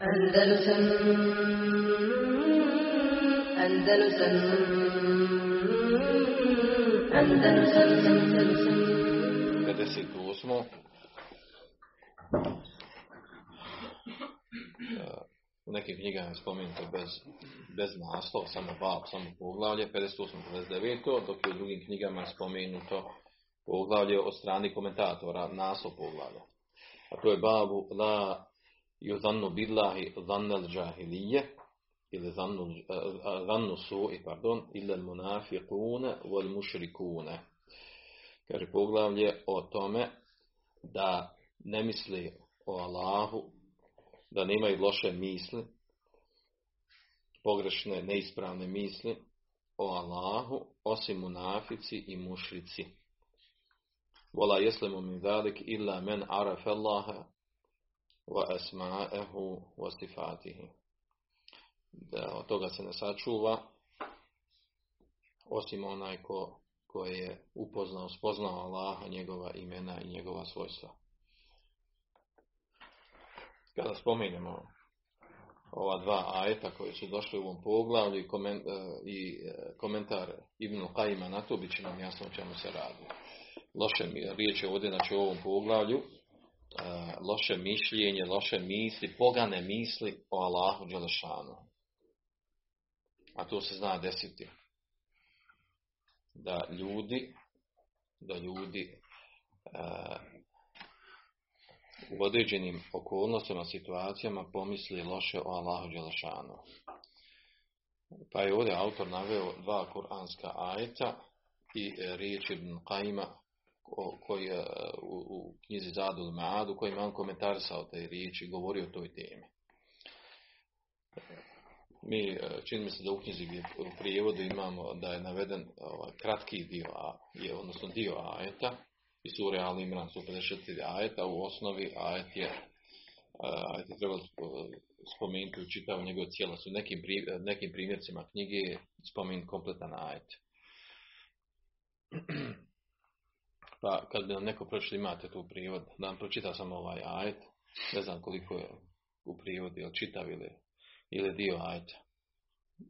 Andalusam Andalusam Andalusam Andalusam 58. U nekim knjigama je bez, bez naslova, samo bab, samo poglavlje, 58. 59. dok je u drugim knjigama spomenuto poglavlje od strani komentatora, naslov poglavlja. A to je babu la yuzannu billahi zannal džahilije, ili zannu, zannu su'i, pardon, illa munafiquna wal mušrikune. Kaže poglavlje o tome da ne misli o Allahu, da nemaju loše misli, pogrešne, neispravne misli o Allahu, osim munafici i mušrici. Vola jeslemu min zalik illa men araf Allaha wa sifatihi. Da od toga se ne sačuva, osim onaj ko, ko je upoznao, spoznao Allaha, njegova imena i njegova svojstva. Kada spomenemo ova dva ajeta koji su došli u ovom poglavlju i, i komentar Ibn Qajima na to, bit će nam jasno o čemu se radi. Loše riječ je ovdje, znači u ovom poglavlju, loše mišljenje, loše misli, pogane misli o Allahu Đelešanu. A to se zna desiti. Da ljudi, da ljudi u određenim okolnostima, situacijama pomisli loše o Allahu Đelešanu. Pa je ovdje autor naveo dva kuranska ajeta i riječ Ibn Qajma koji je u, u knjizi Zadul Maadu koji je on komentarisao te riječi govorio o toj temi. Mi, čini mi se da u knjizi u prijevodu imamo da je naveden ovaj, kratki dio, je, odnosno dio ajeta, i sure Al Imran 154 ajeta, u osnovi ajet je, ajet je trebalo spomenuti u čitavu njegov cijelost. U nekim, nekim primjercima knjige je spomenut kompletan ajet. Pa kad bi nam neko pročito imate tu prijevod, da nam pročita samo ovaj ajet, ne znam koliko je u prijevodu, ili čitav ili, ili dio ajeta.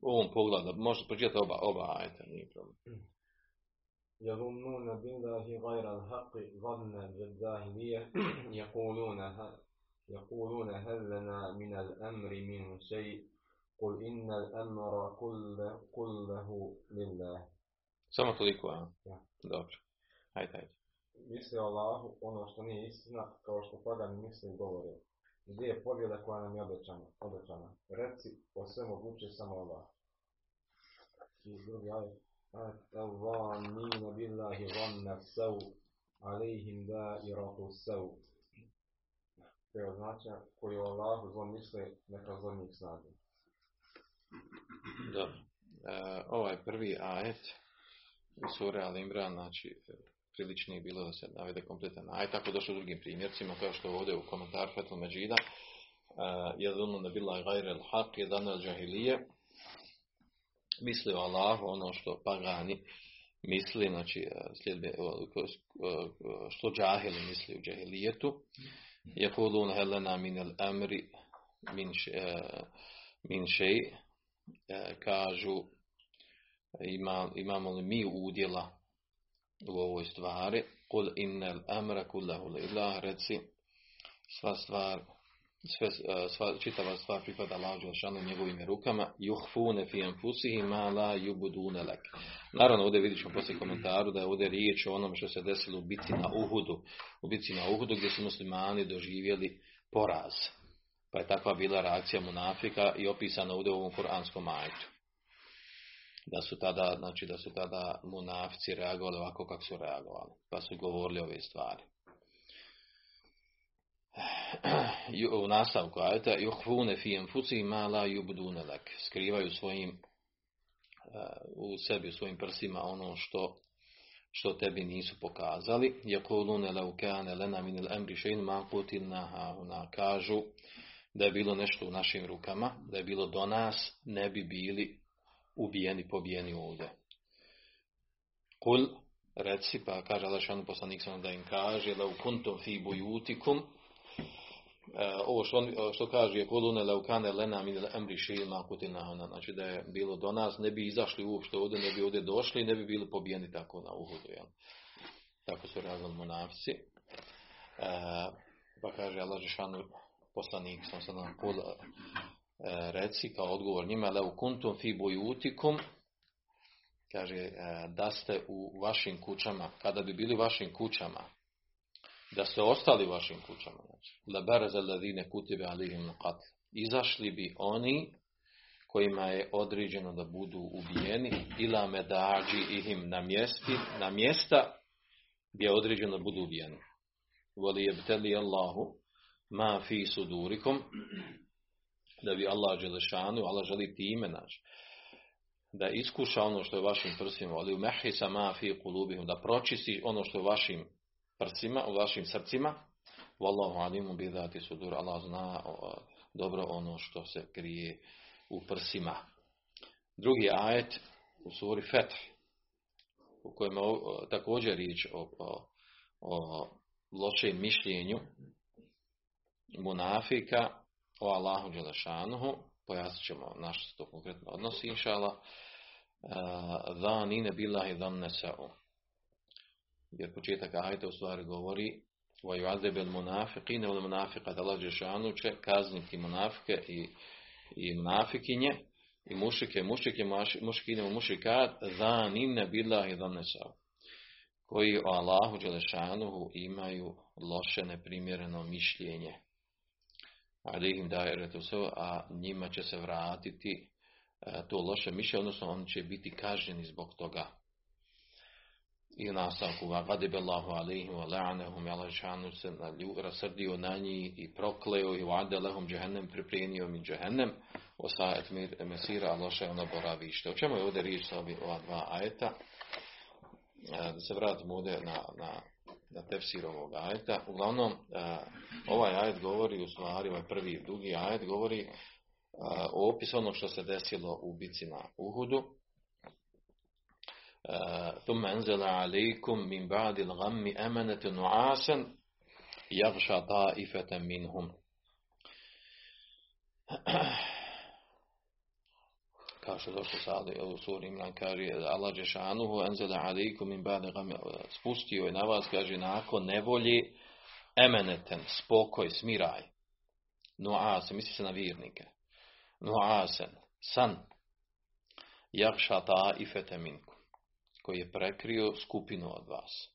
U ovom pogledu, možete pročitati oba, oba ajeta, nije problem. يظنون بالله غير الحق ظن الجاهلية يقولون هل يقولون هل لنا من الأمر من شيء قل إن الأمر كله, كله لله Samo toliko, a? Ja. Dobro. Hajde, misle o Allahu ono što nije istina, kao što pagani misle i govore. Gdje je pobjeda koja nam je obećana? obećana? Reci, o sve moguće samo Allah. I drugi ajet. At-tavamina billahi vanna sav, alejhim da iratu sav. To je označaj koji o Allahu zlom misle, neka zlom njih snadi. Dobro. E, ovaj prvi ajet sura Al Imran, znači prilični je bilo da se navede kompletan ajet, tako došlo drugim primjercima, kao što je ovdje u komentaru Fetul Međida, jedunu ne bila gajre al-haq, jedan al-đahilije, misli o Allahu ono što pagani misli, znači slijedbe, što džahili misli u džahilijetu. Jekulun helena min el amri min, min šej, kažu ima, imamo li mi udjela u ovoj stvari, kul innel amra kullahu lillah, reci sva stvar sve, sva, čitava stvar pripada Allahu Đelšanu njegovim rukama, juhfune fi anfusihim ma la yubudune lek. Naravno, ovdje vidjet ćemo poslije komentaru da je ovdje riječ o onome što se desilo u bici na Uhudu. U bici na Uhudu gdje su muslimani doživjeli poraz. Pa je takva bila reakcija munafika i opisana ovdje u ovom kuranskom ajetu. Da su tada, znači da su tada munafici reagovali ovako kako su reagovali. Pa su govorili ove stvari u nastavku ajeta yuhfune fi anfusihim ma la yubduna lak skrivaju svojim u sebi u svojim prsima ono što što tebi nisu pokazali yaquluna law kana lana min al-amri shay'un ma qutilna hauna kažu da je bilo nešto u našim rukama da je bilo do nas ne bi bili ubijeni pobijeni ovdje kul reci pa kaže Allah šanu poslanik sam da im kaže law kuntum fi buyutikum ovo što, on, što kaže je kolune leukane lena min emri šilma kutilna znači da je bilo do nas, ne bi izašli uopšte ovdje, ne bi ovdje došli, ne bi bili pobijeni tako na uhudu. Jel? Tako su razili monafici. E, pa kaže Allah poslanik, sam sad nam e, reci kao odgovor njima, leu kuntum fi bujutikum, kaže e, da ste u vašim kućama, kada bi bili u vašim kućama, da ste ostali u vašim kućama, znači, la ladine kutibe alihim. Izašli bi oni kojima je određeno da budu ubijeni ila medađi ihim na mjesti, na mjesta gdje je određeno da budu ubijeni. Voli jebteli Allahu ma fi sudurikom da bi Allah želešanu, Allah želi time naći da iskuša ono što je vašim prsima, ali u mehisa ma fi kulubihim, da pročisti ono što je vašim prsima, u vašim srcima. Wallahu alimu bi dati sudur. Allah zna dobro ono što se krije u prsima. Drugi ajet u suri Fetr, u kojem je također riječ o, o, o lošem mišljenju munafika o Allahu Đelešanuhu, pojasnit ćemo na što se to konkretno odnosi, inšala, nine billahi dhanne sa'u. Jer početak ajta u stvari govori وَيُعَذِبَ الْمُنَافِقِينَ وَالْمُنَافِقَ da Allah Đelešanuhu će kazniti munafike i, i munafikinje i mušike, mušike, mušikine i mušikat dhanine billahi dhanne sa'u koji o Allahu Đelešanuhu imaju loše neprimjereno mišljenje alihim dajeretu a njima će se vratiti e, to loše mišljenje, odnosno oni će biti kažnjeni zbog toga. I u nastavku, va gadibe Allahu alihim wa la'anehum, Allah se rasrdio na njih i prokleo i vade lehum džehennem, pripremio mi džehennem, mir mesira, a loše ono boravište. O čemu je ovdje riječ sa ova dva ajeta? E, da se vratimo ovdje na, na na tefsir ovog ajeta. Uglavnom, e, ovaj ajet govori, u stvari, ovaj prvi drugi ajet govori e, o opisu onog što se desilo u bici na Uhudu. ثم أنزل عليكم من بعد الغم أمنة نعاسا يغشى طائفة منهم kao što je došlo sada u suri Imran kaže Allah Đešanuhu enzela alikum ba'de spustio je na vas kaže nakon nevolji emeneten, spokoj, smiraj. Nuasen, misli se na vjernike. Nuasen, san. Jakša ta ifete minku koji je prekrio skupinu od vas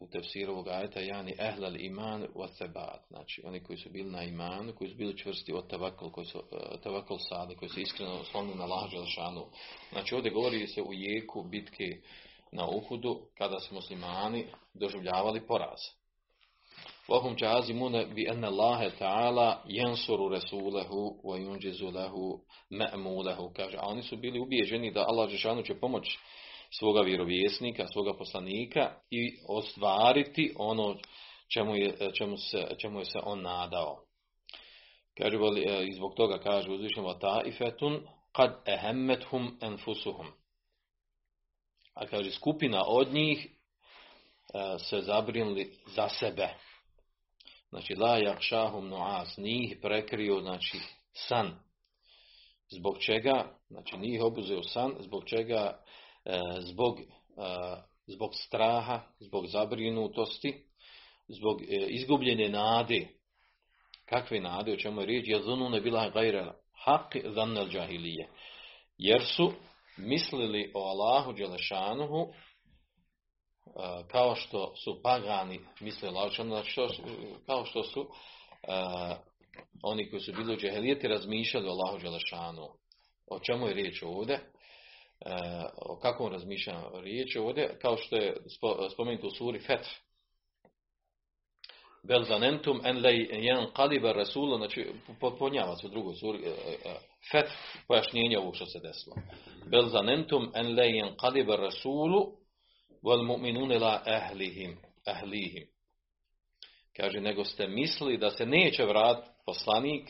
u tefsiru ovog ajeta jani ehlal iman wa sebat. Znači oni koji su bili na imanu, koji su bili čvrsti od tavakol, koji su uh, tavakol sadi, koji su iskreno oslonili na Allah Želšanu. Znači ovdje govori se u jeku bitke na Uhudu kada su muslimani doživljavali poraz. Vahum mune bi enne Allahe ta'ala jensuru rasulehu wa yunjizu lehu me'mulehu. Kaže, a oni su bili ubijeđeni da Allah Želšanu će pomoći svoga vjerovjesnika, svoga poslanika i ostvariti ono čemu je, čemu se, čemu je se on nadao. Kaže, e, i zbog toga kaže uzvišeno taifetun kad ehemmethum enfusuhum. A kaže, skupina od njih e, se zabrinuli za sebe. Znači, la jakšahum nuas, njih prekrio, znači, san. Zbog čega, znači, njih obuzeo san, zbog čega zbog, e, zbog straha, zbog zabrinutosti, zbog e, izgubljene nade. Kakve nade, o čemu je riječ? Jazunu ne bila gajra haq zannel džahilije. Jer su mislili o Allahu Đelešanuhu kao što su pagani mislili o znači kao što su oni koji su bili u džahelijeti razmišljali o Allahu Đelešanu. O čemu je riječ ovdje? O kakvom razmišljanju riječ ovdje, kao što je spomenuto u suri Fetr. Bel zanentum en lej jen kaliba rasula, znači popunjava se u drugoj suri e, e, e, Fetr, pojašnjenje ovog što se desilo. Bel zanentum en lej jen kaliba rasulu, wal mu'minune la ahlihim, ahlihim. Kaže, nego ste mislili da se neće vrat poslanik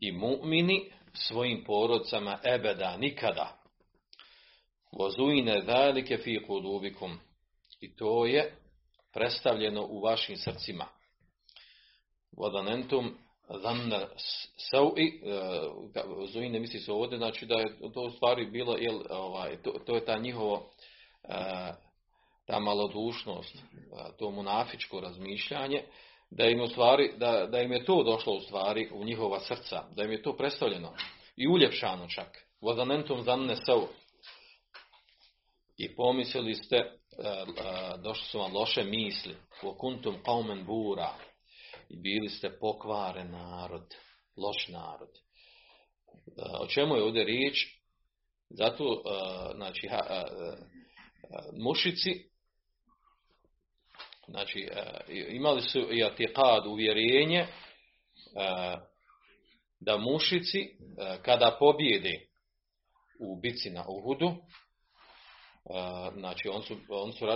i mu'mini svojim porodcama ebeda, nikada. Vozujne dalike fi kulubikum. I to je predstavljeno u vašim srcima. Vodanentum zanna sau'i, Zuin ne misli se ovdje, znači da je to u stvari bilo, jel, ovaj, to, to je ta njihovo, e, ta malodušnost, to munafičko razmišljanje, da im, u stvari, da, da im je to došlo u stvari u njihova srca, da im je to predstavljeno i uljepšano čak. Vodanentum zanne sau. I pomislili ste, e, e, došli su vam loše misli, kuntum qaumen bura, i bili ste pokvaren narod, loš narod. E, o čemu je ovdje riječ? Zato, znači, mušici, znači, imali su i atikad, uvjerenje, da mušici, kada pobjede u bici na Uhudu, znači on su, on su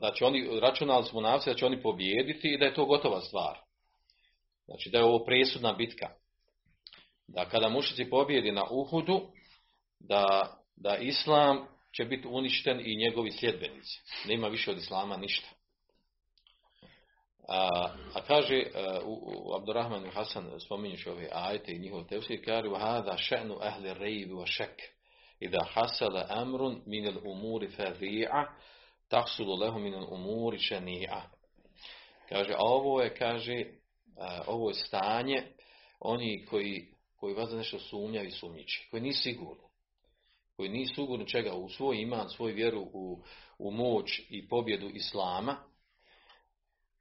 da će oni računali smo navse da će oni pobijediti i da je to gotova stvar. Znači da je ovo presudna bitka. Da kada mušici pobjedi na Uhudu, da, da Islam će biti uništen i njegovi sljedbenici. Nema više od Islama ništa. A, a kaže u, u Abdurrahmanu Hasan spominjući ove ajte i njihov tefsir, kaže hada še'nu ahli rejbi wa šek Ida hasala amrun min al umuri fadhi'a tahsulu lahu min al umuri šani'a. Kaže, a ovo je, kaže, ovo je stanje oni koji, koji vas nešto sumnjaju i sumnjiči, koji nisu sigurni. Koji nisu sigurni čega u svoj iman, svoj vjeru u, u moć i pobjedu Islama,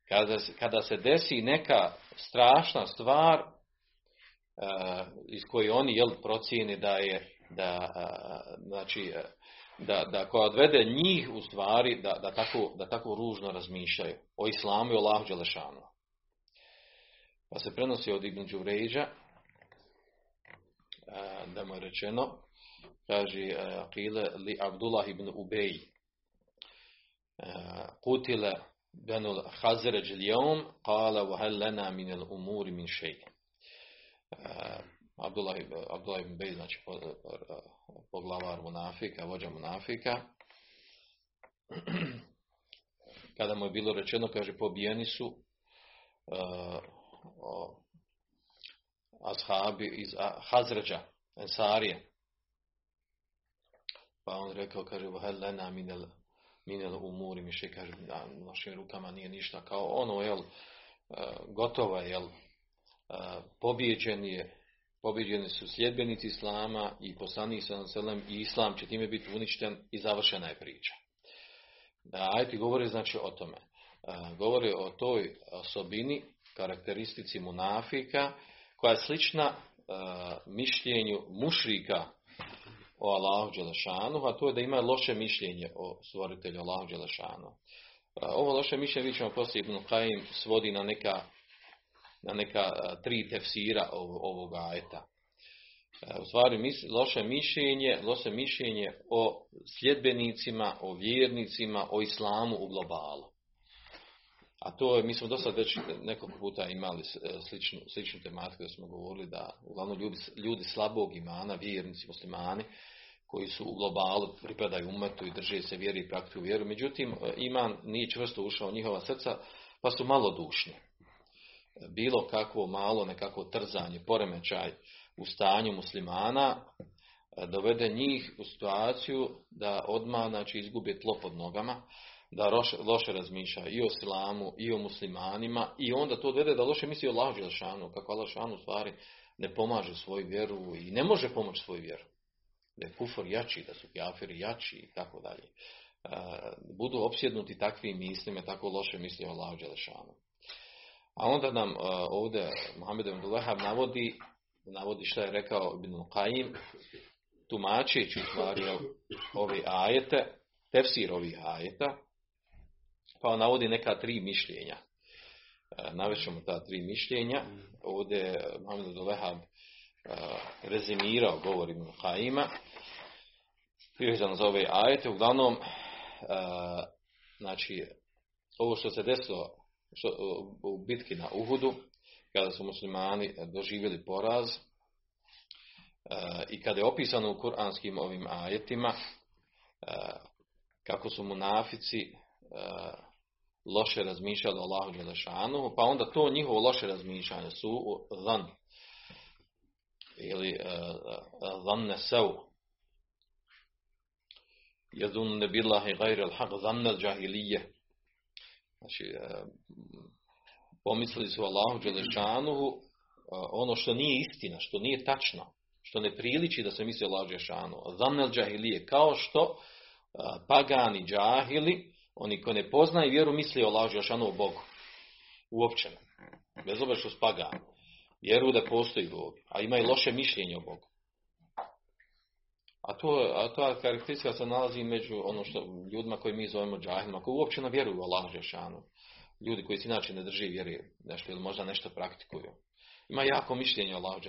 kada, kada se desi neka strašna stvar uh, iz koje oni jel, procijeni da je da, znači, da, da koja odvede njih u stvari da, da, tako, da tako ružno razmišljaju o islamu i o Allahu Đelešanu. Pa se prenosi od Ibn Đurejđa da mu je rečeno kaže Akile li Abdullah ibn Ubej kutile benul Hazređ lijom kala vahel lena minel umuri min šej Abdullah, Abdullah ibn Bej, znači poglavar munafika, vođa munafika. Kada mu je bilo rečeno, kaže, pobijeni su uh, ashabi iz Hazređa, Ensarije. Pa on rekao, kaže, vahel lena minel, minel umuri miše, kaže, na našim rukama nije ništa, kao ono, jel, gotovo je, jel, pobjeđen je, Pobjeđeni su sljedbenici Islama i poslanik sallam i Islam će time biti uništen i završena je priča. Ajti govori znači o tome. Govori o toj osobini, karakteristici munafika, koja je slična mišljenju mušrika o Allahu Đelešanu, a to je da ima loše mišljenje o stvoritelju Allahu Đelešanu. Ovo loše mišljenje, ćemo poslije Ibn Qaim svodi na neka na neka tri tefsira ovoga ajeta. U stvari loše mišljenje, loše mišljenje o sljedbenicima, o vjernicima, o islamu u globalu. A to je, mi smo do sad već nekoliko puta imali sličnu, sličnu tematiku da smo govorili da uglavnom ljudi, ljudi slabog imana, vjernici, muslimani, koji su u globalu pripadaju umetu i drže se vjeri i praktikuju vjeru. Međutim, iman nije čvrsto ušao u njihova srca, pa su malo dušni bilo kakvo malo nekako trzanje, poremećaj u stanju muslimana e, dovede njih u situaciju da odmah znači, izgube tlo pod nogama, da loše, loše razmišlja i o islamu i o muslimanima i onda to dovede da loše misli o Allahu Đelšanu, kako Allah u stvari ne pomaže svoju vjeru i ne može pomoći svoju vjeru. Da je kufor jači, da su kafiri jači i tako dalje. E, budu opsjednuti takvim mislima, tako loše misli o Allahu Đelšanu. A onda nam uh, ovdje Mohamed ibn navodi, navodi što je rekao Ibn Qaim, tumačeći u stvari ove ajete, tefsir ovih ajeta, pa on navodi neka tri mišljenja. Uh, Navećemo ta tri mišljenja. Ovdje je Mohamed ibn uh, rezimirao govor Ibn Qaima, vezano za ove ajete. Uglavnom, znači, ovo što se desilo u bitki na Uhudu, kada su muslimani doživjeli poraz e, i kada je opisano u kuranskim ovim ajetima e, kako su munafici e, loše razmišljali o Allahu Đelešanu, pa onda to njihovo loše razmišljanje su zan ili zanne seu jazunne billahi gajri al-haq zanne džahilije znači pomislili su Allahu Đelešanuhu ono što nije istina, što nije tačno, što ne priliči da se misli Allahu Đelešanu. Zanne džahilije, kao što pagani džahili oni koji ne poznaju vjeru misli o laži o Bogu. Uopće. Bez obzira što spaga. Vjeruju da postoji Bog. A imaju loše mišljenje o Bogu. A to, a to karakteristika se nalazi među ono što ljudima koji mi zovemo džahilima, koji uopće ne vjeruju u Allah Ljudi koji se inače ne drži vjeri nešto ili možda nešto praktikuju. Ima jako mišljenje o Allah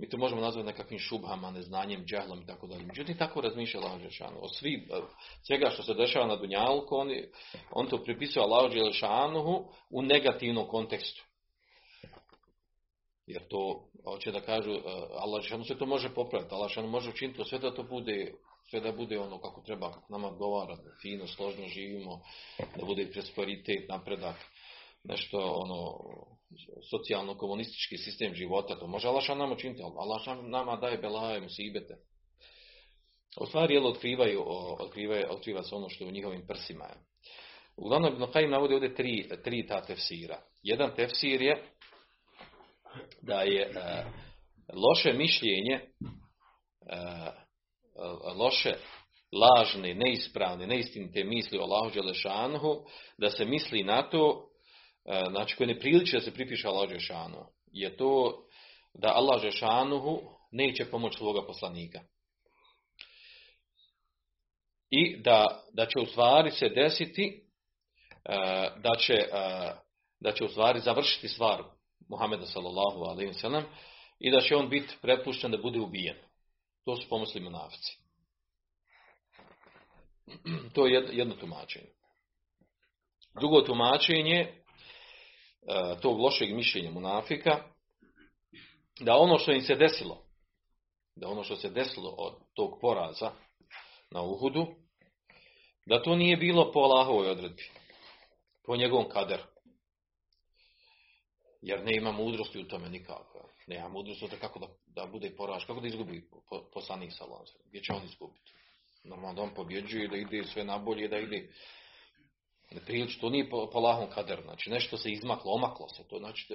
mi to možemo nazvati nekakvim šubhama, neznanjem, džehlom i tako dalje. Međutim, tako razmišlja Allah Đelešanu. O svi, svega što se dešava na Dunjalku, on, on to pripisuje Allah Đelešanuhu u negativnom kontekstu. Jer to, hoće da kažu, e, Allah Đelešanu se to može popraviti. Allah Đelešanu može učiniti to sve da to bude sve da bude ono kako treba, kako nama odgovara, da fino, složno živimo, da bude prosperitet, napredak, nešto ono socijalno-komunistički sistem života, to može Allah nama učiniti, Allah nama daje belaje, musibete. U stvari, jel, otkrivaju, otkrivaju, otkriva se ono što je u njihovim prsima. Uglavnom, Ibn Qayyim navodi ovdje tri, tri ta tefsira. Jedan tefsir je da je e, loše mišljenje, e, loše, lažne, neispravne, neistinite misli o Allahu Đelešanhu, da se misli na to E, znači koji ne priliči da se pripiše Allah Žešanu, je to da Allah Žešanuhu neće pomoći svoga poslanika. I da, da će u stvari se desiti e, da će, e, da će u stvari završiti stvar Muhameda sallallahu alaihi sallam i da će on biti prepušten da bude ubijen. To su pomisli monafici. To je jedno tumačenje. Drugo tumačenje E, tog lošeg mišljenja munafika, da ono što im se desilo, da ono što se desilo od tog poraza na Uhudu, da to nije bilo po Allahovoj odredbi, po njegovom kaderu. Jer ne ima mudrosti u tome nikako. Ne ima mudrosti tome kako da, da bude poraž, kako da izgubi poslanik sa Gdje će on izgubiti? Normalno da on pobjeđuje, da ide sve nabolje, da ide ne priliči, to nije po, po kaderu, znači nešto se izmaklo, omaklo se, to znači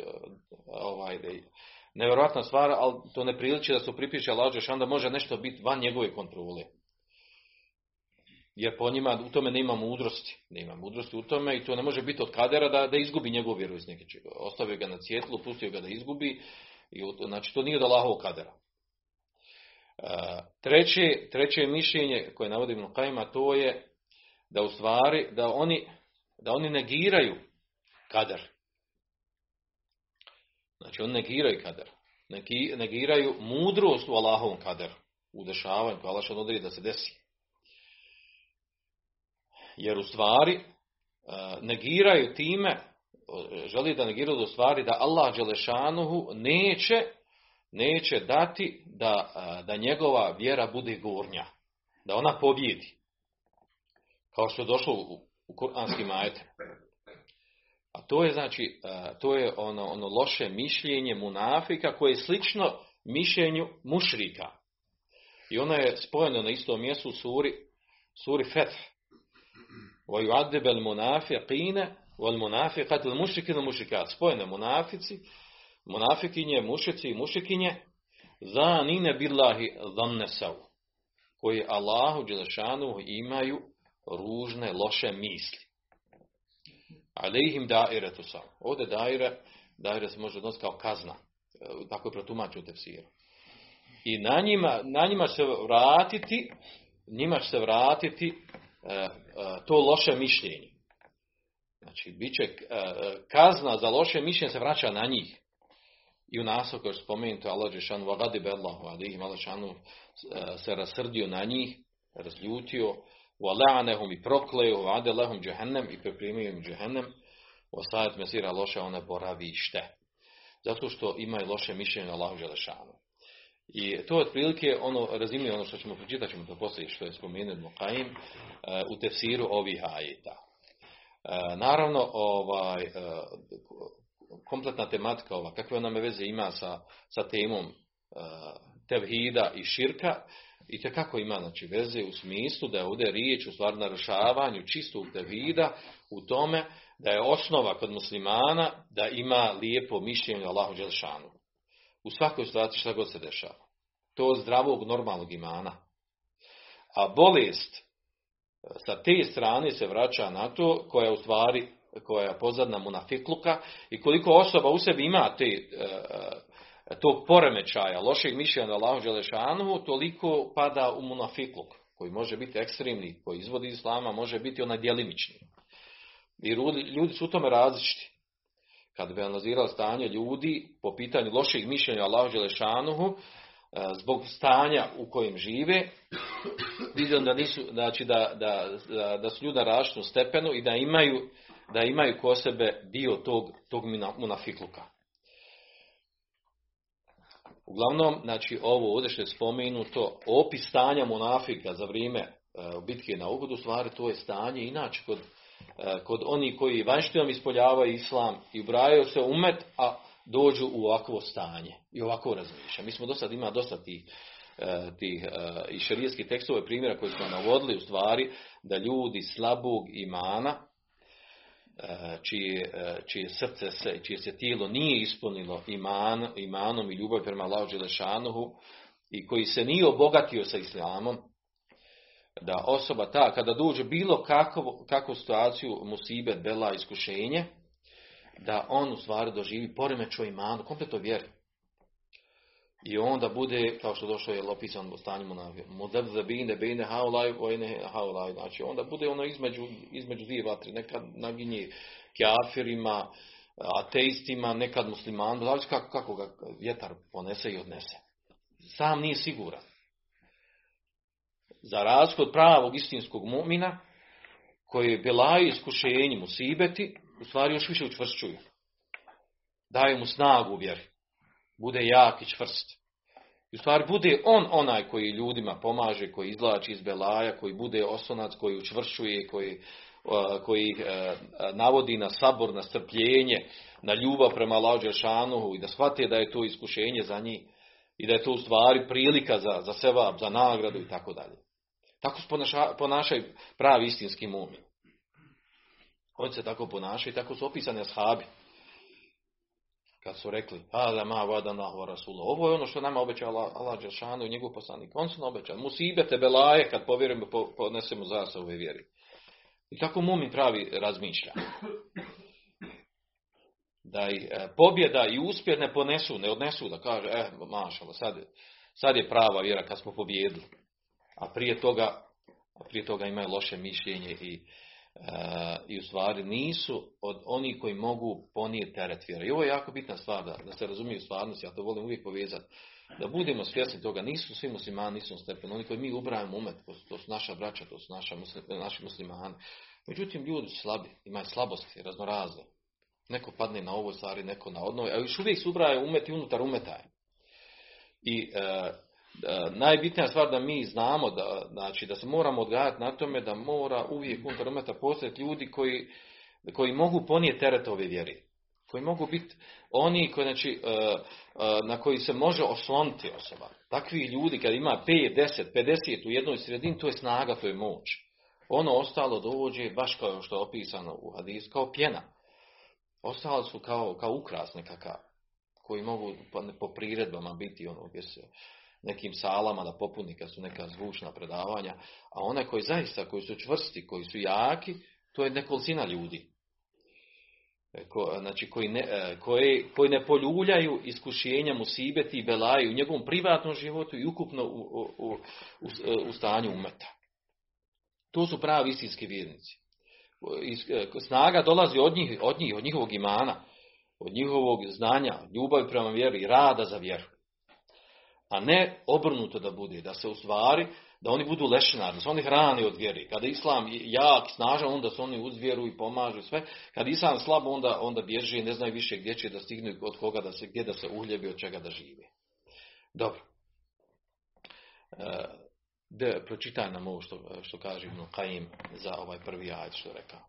ovaj, da je nevjerojatna stvar, ali to ne priliči da se pripiše lađeš, onda može nešto biti van njegove kontrole. Jer po njima u tome nema mudrosti. Nema mudrosti u tome i to ne može biti od kadera da, da izgubi njegovu vjeru iz neke Ostavio ga na cjetlu, pustio ga da izgubi. I, znači to nije od Allahovog kadera. E, treće, treće mišljenje koje navodimo Kajima to je da u stvari da oni da oni negiraju kadar. Znači oni negiraju kadar. Negiraju mudrost u Allahovom kaderu. U dešavanju koja Allah odredi da se desi. Jer u stvari e, negiraju time, želi da negiraju u stvari da Allah Đelešanuhu neće, neće dati da, e, da njegova vjera bude gornja. Da ona pobjedi. Kao što je došlo u, u kuranskim. A to je znači, to je ono, ono loše mišljenje munafika koje je slično mišljenju mušrika. I ono je spojeno na istom mjestu u suri, suri Feth. وَيُعَدِّبَ الْمُنَافِقِينَ وَالْمُنَافِقَةِ الْمُشْرِكِنَ mušikat. Spojene munafici, munafikinje, mušici i mušikinje, zanine billahi zannesav. Koji Allahu Đelešanu imaju ružne, loše misli. Alejhim daire to sam. Ovdje daire, daire se može odnositi kao kazna. E, tako je protumačio tefsir. I na njima, na njima će se vratiti, njima će se vratiti e, e, E, to loše mišljenje. Znači, bit će e, kazna za loše mišljenje se vraća na njih. I u nasu kao spomenuto Allah Žešanu, vagadibe Allahu alihim, Allah e, se rasrdio na njih, razljutio, u Allahom i prokleo, u Adelahom džehennem i preprimio im džehennem, osajat mesira loše one boravište. Zato što imaju loše mišljenje na Allahu Želešanu. I to je otprilike ono, razumije ono što ćemo pročitati, ćemo to poslije što je spomenuo Muqaim, u tefsiru ovih ajeta. naravno, ovaj, e, kompletna tematika ova, kakve ona me veze ima sa, sa temom tevhida i širka, i kako ima znači, veze u smislu da je ovdje riječ u stvari narušavanju čistog tevhida u tome da je osnova kod muslimana da ima lijepo mišljenje Allahu Đelšanu. U svakoj situaciji šta god se dešava. To zdravog normalnog imana. A bolest sa te strane se vraća na to koja je u stvari koja je pozadna munafikluka i koliko osoba u sebi ima te, e, e, tog poremećaja, lošeg mišljenja na Allahu Đelešanu, toliko pada u munafikluk, koji može biti ekstremni, koji izvodi islama, može biti onaj djelimični. I ljudi su u tome različiti. Kad bi analizirali stanje ljudi po pitanju lošeg mišljenja Allahu Đelešanuhu, e, zbog stanja u kojem žive, vidim da, nisu, znači da, da, da su ljudi na različitom stepenu i da imaju, da imaju ko sebe dio tog, tog munafikluka. Uglavnom, znači ovo ovdje što je spomenuto, opis stanja munafika za vrijeme e, bitke na Uhudu, stvari to je stanje inače kod kod onih koji vanštinom ispoljavaju islam i ubrajaju se umet, a dođu u ovakvo stanje i ovako razmišlja. Mi smo do sad imali dosta tih, e, tih e, i šerijskih tekstove primjera koji smo navodili u stvari da ljudi slabog imana čije, čije srce se, čije se tijelo nije ispunilo iman, imanom i ljubav prema Allahu Đelešanohu i koji se nije obogatio sa islamom, da osoba ta, kada dođe bilo kakvu, kakvu situaciju, musibet, bela, iskušenje, da on u stvari doživi poremeću imanu, kompletno vjeri. I onda bude, kao što došlo je opisan u stanju na bine, bine haulaj, vojne haulaj. Znači, onda bude ono između, između dvije vatri, nekad naginje kjafirima, ateistima, nekad muslimanima, znači kako, kako ga vjetar ponese i odnese. Sam nije siguran za razliku pravog istinskog mumina, koji belaju iskušenjem u sibeti, u stvari još više učvršćuju. Daju mu snagu u vjeri. Bude jak i čvrst. I u stvari bude on onaj koji ljudima pomaže, koji izlači iz belaja, koji bude oslonac, koji učvršćuje, koji, koji e, navodi na sabor, na strpljenje, na ljubav prema Lađešanohu i da shvate da je to iskušenje za njih i da je to u stvari prilika za, za sevab, za nagradu i tako dalje. Tako se ponašaju pravi istinski mumin. Oni se tako ponašaju tako su opisani ashabi. Kad su rekli, da ma vada Ovo je ono što nama obeća Allah, Allah i njegov poslanik. On su nam obećali. Musibete belaje kad povjerujemo, podnesemo za ove vjeri. I tako mumin pravi razmišlja. Da i e, pobjeda i uspjeh ne ponesu, ne odnesu, da kaže, eh, mašala, sad, sad je prava vjera kad smo pobjedili a prije toga, a prije toga imaju loše mišljenje i, e, i u stvari nisu od onih koji mogu ponijeti teret vjere. I ovo je jako bitna stvar da, da se razumiju stvarnost, ja to volim uvijek povezati. Da budemo svjesni toga, nisu svi muslimani, nisu stepeni, oni koji mi ubrajamo umet, to su naša braća, to su naša, naši muslimani. Međutim, ljudi su slabi, imaju slabosti, raznorazne. Neko padne na ovoj stvari, neko na odnoj, a još uvijek se ubrajaju umet i unutar umeta. I E, najbitnija stvar da mi znamo da, znači, da se moramo odgajati na tome da mora uvijek unutar umeta postojati ljudi koji, koji mogu ponijeti teret ove vjeri. Koji mogu biti oni koji, znači, e, e, na koji se može osloniti osoba. Takvi ljudi kad ima 5, 10, 50 u jednoj sredini, to je snaga, to je moć. Ono ostalo dođe baš kao što je opisano u hadisu, kao pjena. Ostalo su kao, kao ukras nekakav, koji mogu po, po priredbama biti ono gdje se nekim salama da popuni kad su neka zvučna predavanja, a one koji zaista, koji su čvrsti, koji su jaki, to je nekolicina ljudi. E, ko, znači koji ne, e, koji, koji ne poljuljaju iskušenja musibeti i belaju u njegovom privatnom životu i ukupno u, u, u, u stanju umeta. To su pravi istinski vjernici. E, snaga dolazi od njih, od njih, od njihovog imana, od njihovog znanja, ljubavi prema vjeri, rada za vjeru a ne obrnuto da bude, da se u stvari, da oni budu lešinari, da se oni hrani od vjeri. Kada islam jak, snažan, onda se oni uz vjeru i pomažu sve. Kada islam slabo, onda, onda bježe i ne znaju više gdje će da stignu od koga da se, gdje da se uhljebi, od čega da žive. Dobro. E, de, pročitaj nam ovo što, što kaže Ibn Qaim za ovaj prvi ajd što je rekao.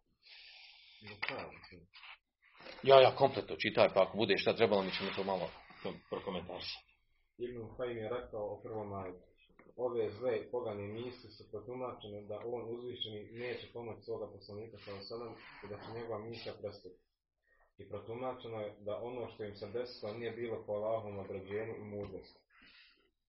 Ja, ja, kompletno čitaj, pa ako bude šta trebalo, mi ćemo to malo prokomentarisati. Ibn Hajim je rekao o prvom ajetu. Ove zle i pogane misli su protumačene da on uzvišeni neće pomoći svoga poslanika sa osadom i da će njegova misla prestati. I protumačeno je da ono što im se desilo nije bilo po Allahovom određenju i mudrosti.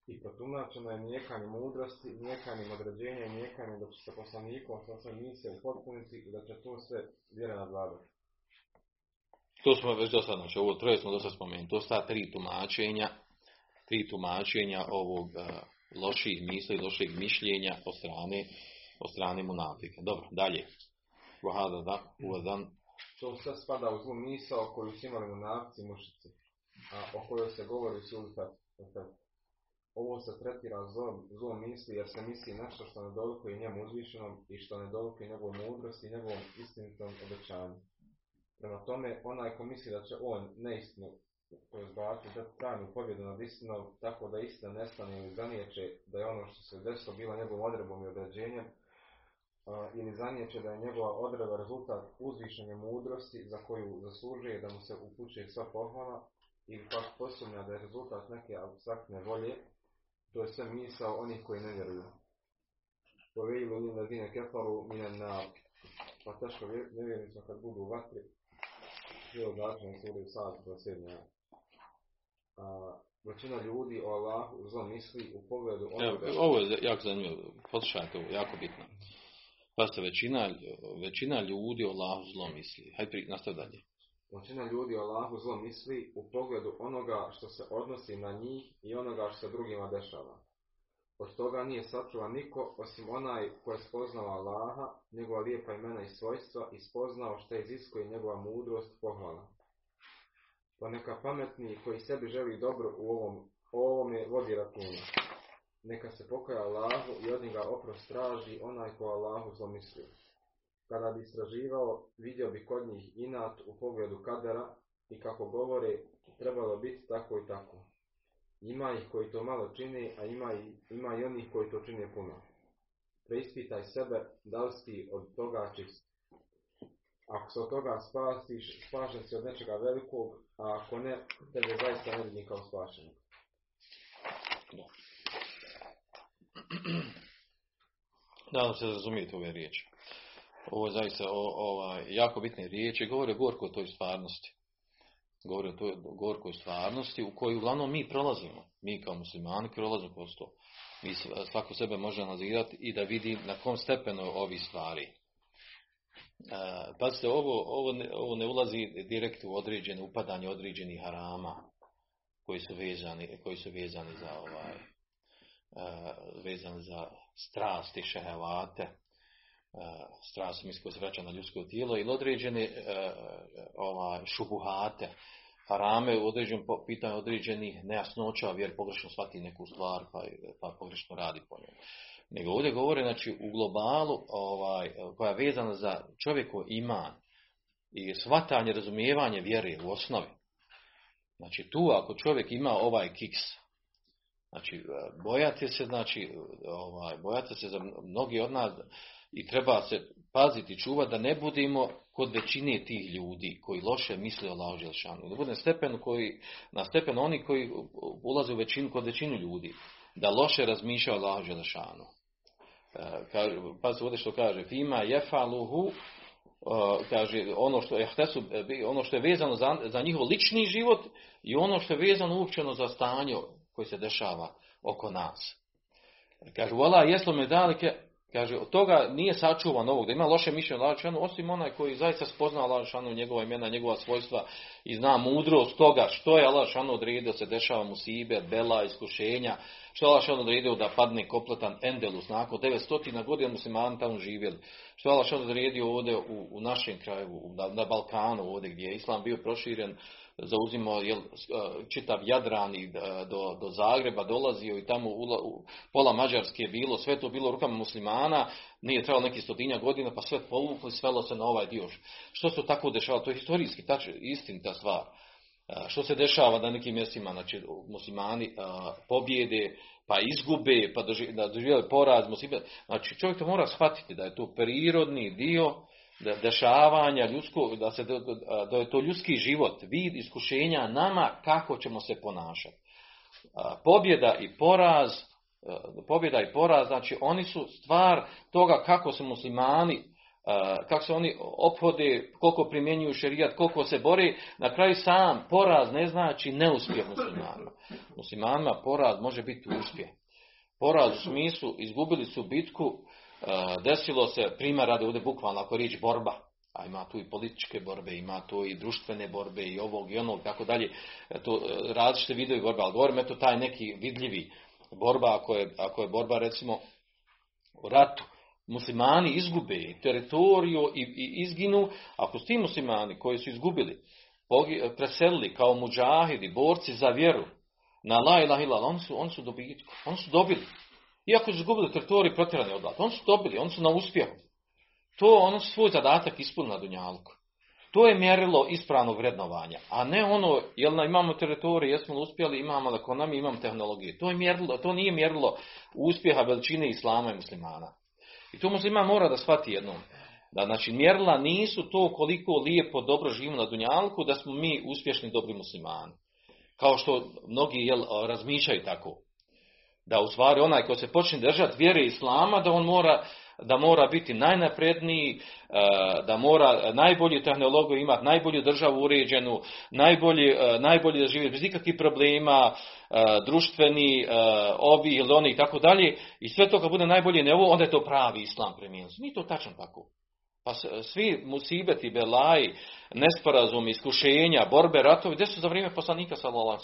I protumačeno je nijekanje mudrosti, nijekanjem određenja i nijekanjem da će se poslanikom sa sve misle upotpuniti i da će to sve vjera nadvladati. To smo već do znači ovo troje smo do sad spomenuli. To su ta tri tumačenja, tri tumačenja ovog uh, loših misli, loših mišljenja od strane, od strane munafika. Dobro, dalje. Vahada da, uvadan. To sve spada u zlu misao koju su imali munafci i mušici, a o kojoj se govori Fet. Ovo se tretira zlom, zlom misli jer se misli nešto što ne dolikuje njemu uzvišenom i što ne dolikuje njegovom mudrosti i njegovom istinitom obećanju. Prema tome, onaj ko misli da će on neistinu je zbaciti da trajnu pobjedu nad istinom, tako da istina nestane ili zanijeće da je ono što se desilo bilo njegovom odrebom i određenjem, ili zanijeće da je njegova odreba rezultat uzvišenja mudrosti za koju zaslužuje da mu se upućuje sva pohvala, ili pak posumnja da je rezultat neke abstraktne volje, to je sve misao onih koji ne vjeruju. Povejlu li ladine kefaru minen na pa teško nevjernicima kad budu u vatri, bilo značajno suri sad do. Većina ljudi o Allahu zlo misli u pogledu onoga... Evo, ovo je jako zanimljivo, poslušajte ovo, jako bitno. Pazite, većina, većina ljudi o Allahu zlo misli. Hajde, pri, nastav dalje. Većina ljudi o Allahu zlo misli u pogledu onoga što se odnosi na njih i onoga što se drugima dešava. Od toga nije sačuvan niko, osim onaj ko je spoznao Allaha, njegova lijepa imena i svojstva i spoznao što je iziskuje njegova mudrost pohvala. Pa neka pametni koji sebi želi dobro u ovom, o ovome vodi računa. Neka se pokaja Allahu i od njega oprost traži onaj ko Allahu zlomislio. Kada bi istraživao, vidio bi kod njih inat u pogledu kadera i kako govore, trebalo biti tako i tako. Ima ih koji to malo čine, a ima i, ima i onih koji to čine puno. Preispitaj sebe, da li od toga čist. Ako se od toga spasiš, spašen si od nečega velikog, a ako ne, tebe zaista ne vidim kao spašenog. Nadam se da razumijete ove riječi. Ovo je zaista o, ovaj, jako bitne riječi. Govore gorko o toj stvarnosti. Govore o toj gorkoj stvarnosti u kojoj uglavnom mi prolazimo. Mi kao muslimani prolazimo kroz to. Mi svako sebe može analizirati i da vidi na kom stepenu ovi stvari. E, pazite, ovo, ovo, ne, ovo ne ulazi direkt u određene upadanje određenih harama koji su vezani, koji su vezani za ovaj vezani za strasti, šehevate, strast misli koja se na ljudsko tijelo ili određene ova, šubuhate, harame u određenom pitanju određenih nejasnoća, jer pogrešno shvati neku stvar pa, pa pogrešno radi po njoj. Nego ovdje govore znači, u globalu ovaj, koja je vezana za čovjeko iman i shvatanje, razumijevanje vjere u osnovi. Znači tu ako čovjek ima ovaj kiks, znači bojate se, znači, ovaj, bojate se za mnogi od nas, i treba se paziti, čuvati da ne budemo kod većine tih ljudi koji loše misle o Allahu. Da bude stepen koji, na stepen oni koji ulaze u većinu, kod većinu ljudi. Da loše razmišlja o Allahu Đelšanu. Pazite ovdje što kaže. Fima jefaluhu kaže ono što je ono što je vezano za, za njihov lični život i ono što je vezano uopćeno za stanje koje se dešava oko nas. Kaže, vola jeslo me dalike Kaže, od toga nije sačuvan ovog, da ima loše mišljenje Lašanu, osim onaj koji zaista spozna Lašanu, njegova imena, njegova svojstva i zna mudrost toga što je Lašanu odredio, se dešava mu sibe, bela, iskušenja, što je Lašanu odredio da padne kompletan endelus, nakon 900 godina muslimani tamo živjeli, što je Lašanu odredio ovdje u, u našem kraju, na, na Balkanu, ovdje gdje je Islam bio proširen, zauzimao jel, čitav Jadran i do, do Zagreba dolazio i tamo u, u, pola Mađarske je bilo, sve to bilo rukama muslimana, nije trebalo neki stotinja godina, pa sve povukli, svelo se na ovaj dio. Što se tako dešava? To je historijski, tač, istinita stvar. Što se dešava na nekim mjestima, znači muslimani a, pobjede, pa izgube, pa doživjeli poraz, muslimani. Znači čovjek to mora shvatiti da je to prirodni dio dešavanja ljudskog, da se da je to ljudski život, vid iskušenja nama kako ćemo se ponašati. Pobjeda i poraz, e, pobjeda i poraz, znači oni su stvar toga kako se muslimani, e, kako se oni ophode, koliko primjenjuju šerijat, koliko se bori, na kraju sam poraz ne znači neuspjeh muslimanima. Muslimanima poraz može biti uspjeh. Poraz u smislu, izgubili su bitku, desilo se, primjer radi ovdje bukvalno ako je riječ borba, a ima tu i političke borbe, ima tu i društvene borbe i ovog i onog, tako dalje, E, to e, različite vidovi borbe, ali govorim eto taj neki vidljivi borba, ako je, ako je borba recimo u ratu, muslimani izgube teritoriju i, i izginu, ako su ti muslimani koji su izgubili, preselili kao muđahidi, borci za vjeru, na la ilaha oni su, oni su dobitku, oni su dobili. Iako su izgubili teritoriju protjerani odatle, oni su dobili, oni su na uspjehu. To ono svoj zadatak ispunili na Dunjalku. To je mjerilo ispravnog vrednovanja, a ne ono, jel na, imamo teritoriju, jesmo li uspjeli, imamo ekonomiju, imamo tehnologije. To, je mjerilo, to nije mjerilo uspjeha veličine islama i muslimana. I to musliman mora da shvati jednom. Da, znači, mjerila nisu to koliko lijepo, dobro živimo na Dunjalku, da smo mi uspješni, dobri muslimani. Kao što mnogi jel, razmišljaju tako. Da u stvari onaj ko se počne držati vjere islama, da on mora, da mora biti najnapredniji, e, da mora najbolju tehnologiju imati, najbolju državu uređenu, najbolji, e, najbolje da živi bez ikakvih problema, e, društveni, ovi ili oni i tako dalje, i sve to kad bude najbolje ne ovo, onda je to pravi islam premijenjen. Nije to tačno tako. Pa svi musibeti, belaji, nesporazumi, iskušenja, borbe, ratovi, gdje su za vrijeme poslanika sallallahu?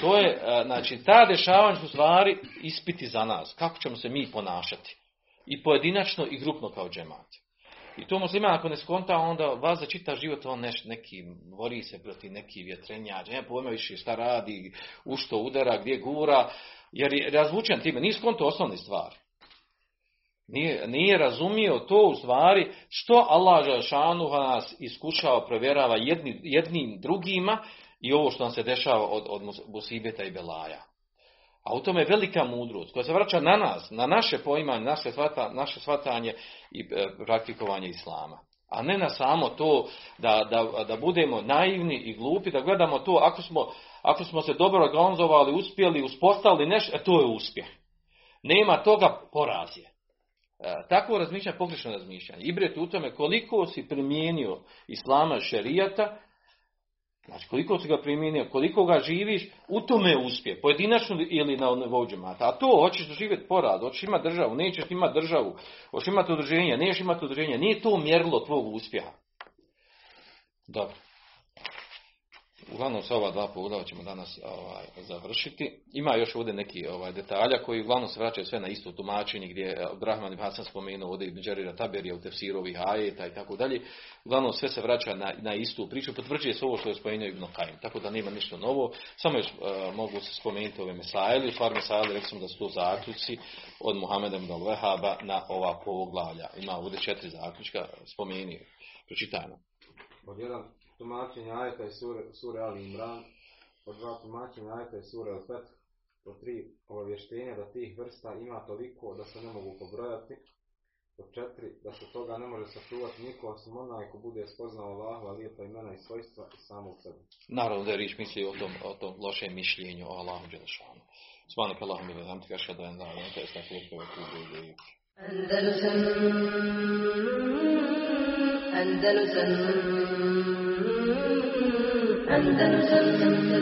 To je, e, znači, ta dešavanja su stvari ispiti za nas. Kako ćemo se mi ponašati. I pojedinačno i grupno kao džemat. I to musliman ako ne skonta, onda vas za čitav život on neš, neki, bori se protiv neki vjetrenjač, nema pojma više šta radi, u što udara, gdje gura, jer je razvučen time, nije skonto osnovne stvari. Nije, nije razumio to u stvari što Allah Žešanu nas iskušava, provjerava jedni, jednim drugima i ovo što nam se dešava od, od musibeta i belaja. A u tome velika mudrost koja se vraća na nas, na naše poimanje, naše, svata, naše svatanje i e, praktikovanje islama. A ne na samo to da, da, da budemo naivni i glupi, da gledamo to ako smo, ako smo se dobro organizovali, uspjeli, uspostavili nešto, e, to je uspjeh. Nema toga poraz je. E, Takvo razmišljanje je pogrešno razmišljanje. Ibret u tome koliko si primijenio islama šerijata, znači koliko si ga primijenio, koliko ga živiš, u tome je uspjeh. Pojedinačno ili na nivou. A to, hoćeš doživjeti poraz, hoćeš imati državu, nećeš imati državu, hoćeš imati udruženje, nećeš imati udruženje. Nije to mjerilo tvog uspjeha. Dobro. Uglavnom sa ova dva pogleda ćemo danas ovaj, završiti. Ima još ovdje neki ovaj, detalja koji uglavnom se vraćaju sve na isto tumačenje gdje je Abdurrahman ibn Hasan spomenuo ovdje Ibn Đarira Taberija u tefsiru ovih ajeta i tako dalje. Uglavnom sve se vraća na, na istu priču, potvrđuje se ovo što je spomenuo Ibn Kajim, tako da nema ništa novo. Samo još eh, mogu se spomenuti ove mesajli, stvar mesajli, rekli smo da su to zaključci od Muhameda ibn al-Wahaba na ova poglavlja. Ima ovdje četiri zaključka, spomeni, pročitajmo. Jedan tumačenja ajeta iz sure, sure Ali Imran, od dva tumačenja ajeta iz sure Al Feth, od tri obavještenja da tih vrsta ima toliko da se ne mogu pobrojati, od četiri da se toga ne može sačuvati niko osim onaj ko bude spoznao Allahova lijepa imena i svojstva i samog sebe. Naravno da je riječ misli o tom, o tom lošem mišljenju o Allahu Đelešanu. Svanik Allahum ili hamdika šada en la ilaha illa anta astaghfiruka wa atubu ilayk. Andalusam Andalusam Andalusam Andalusam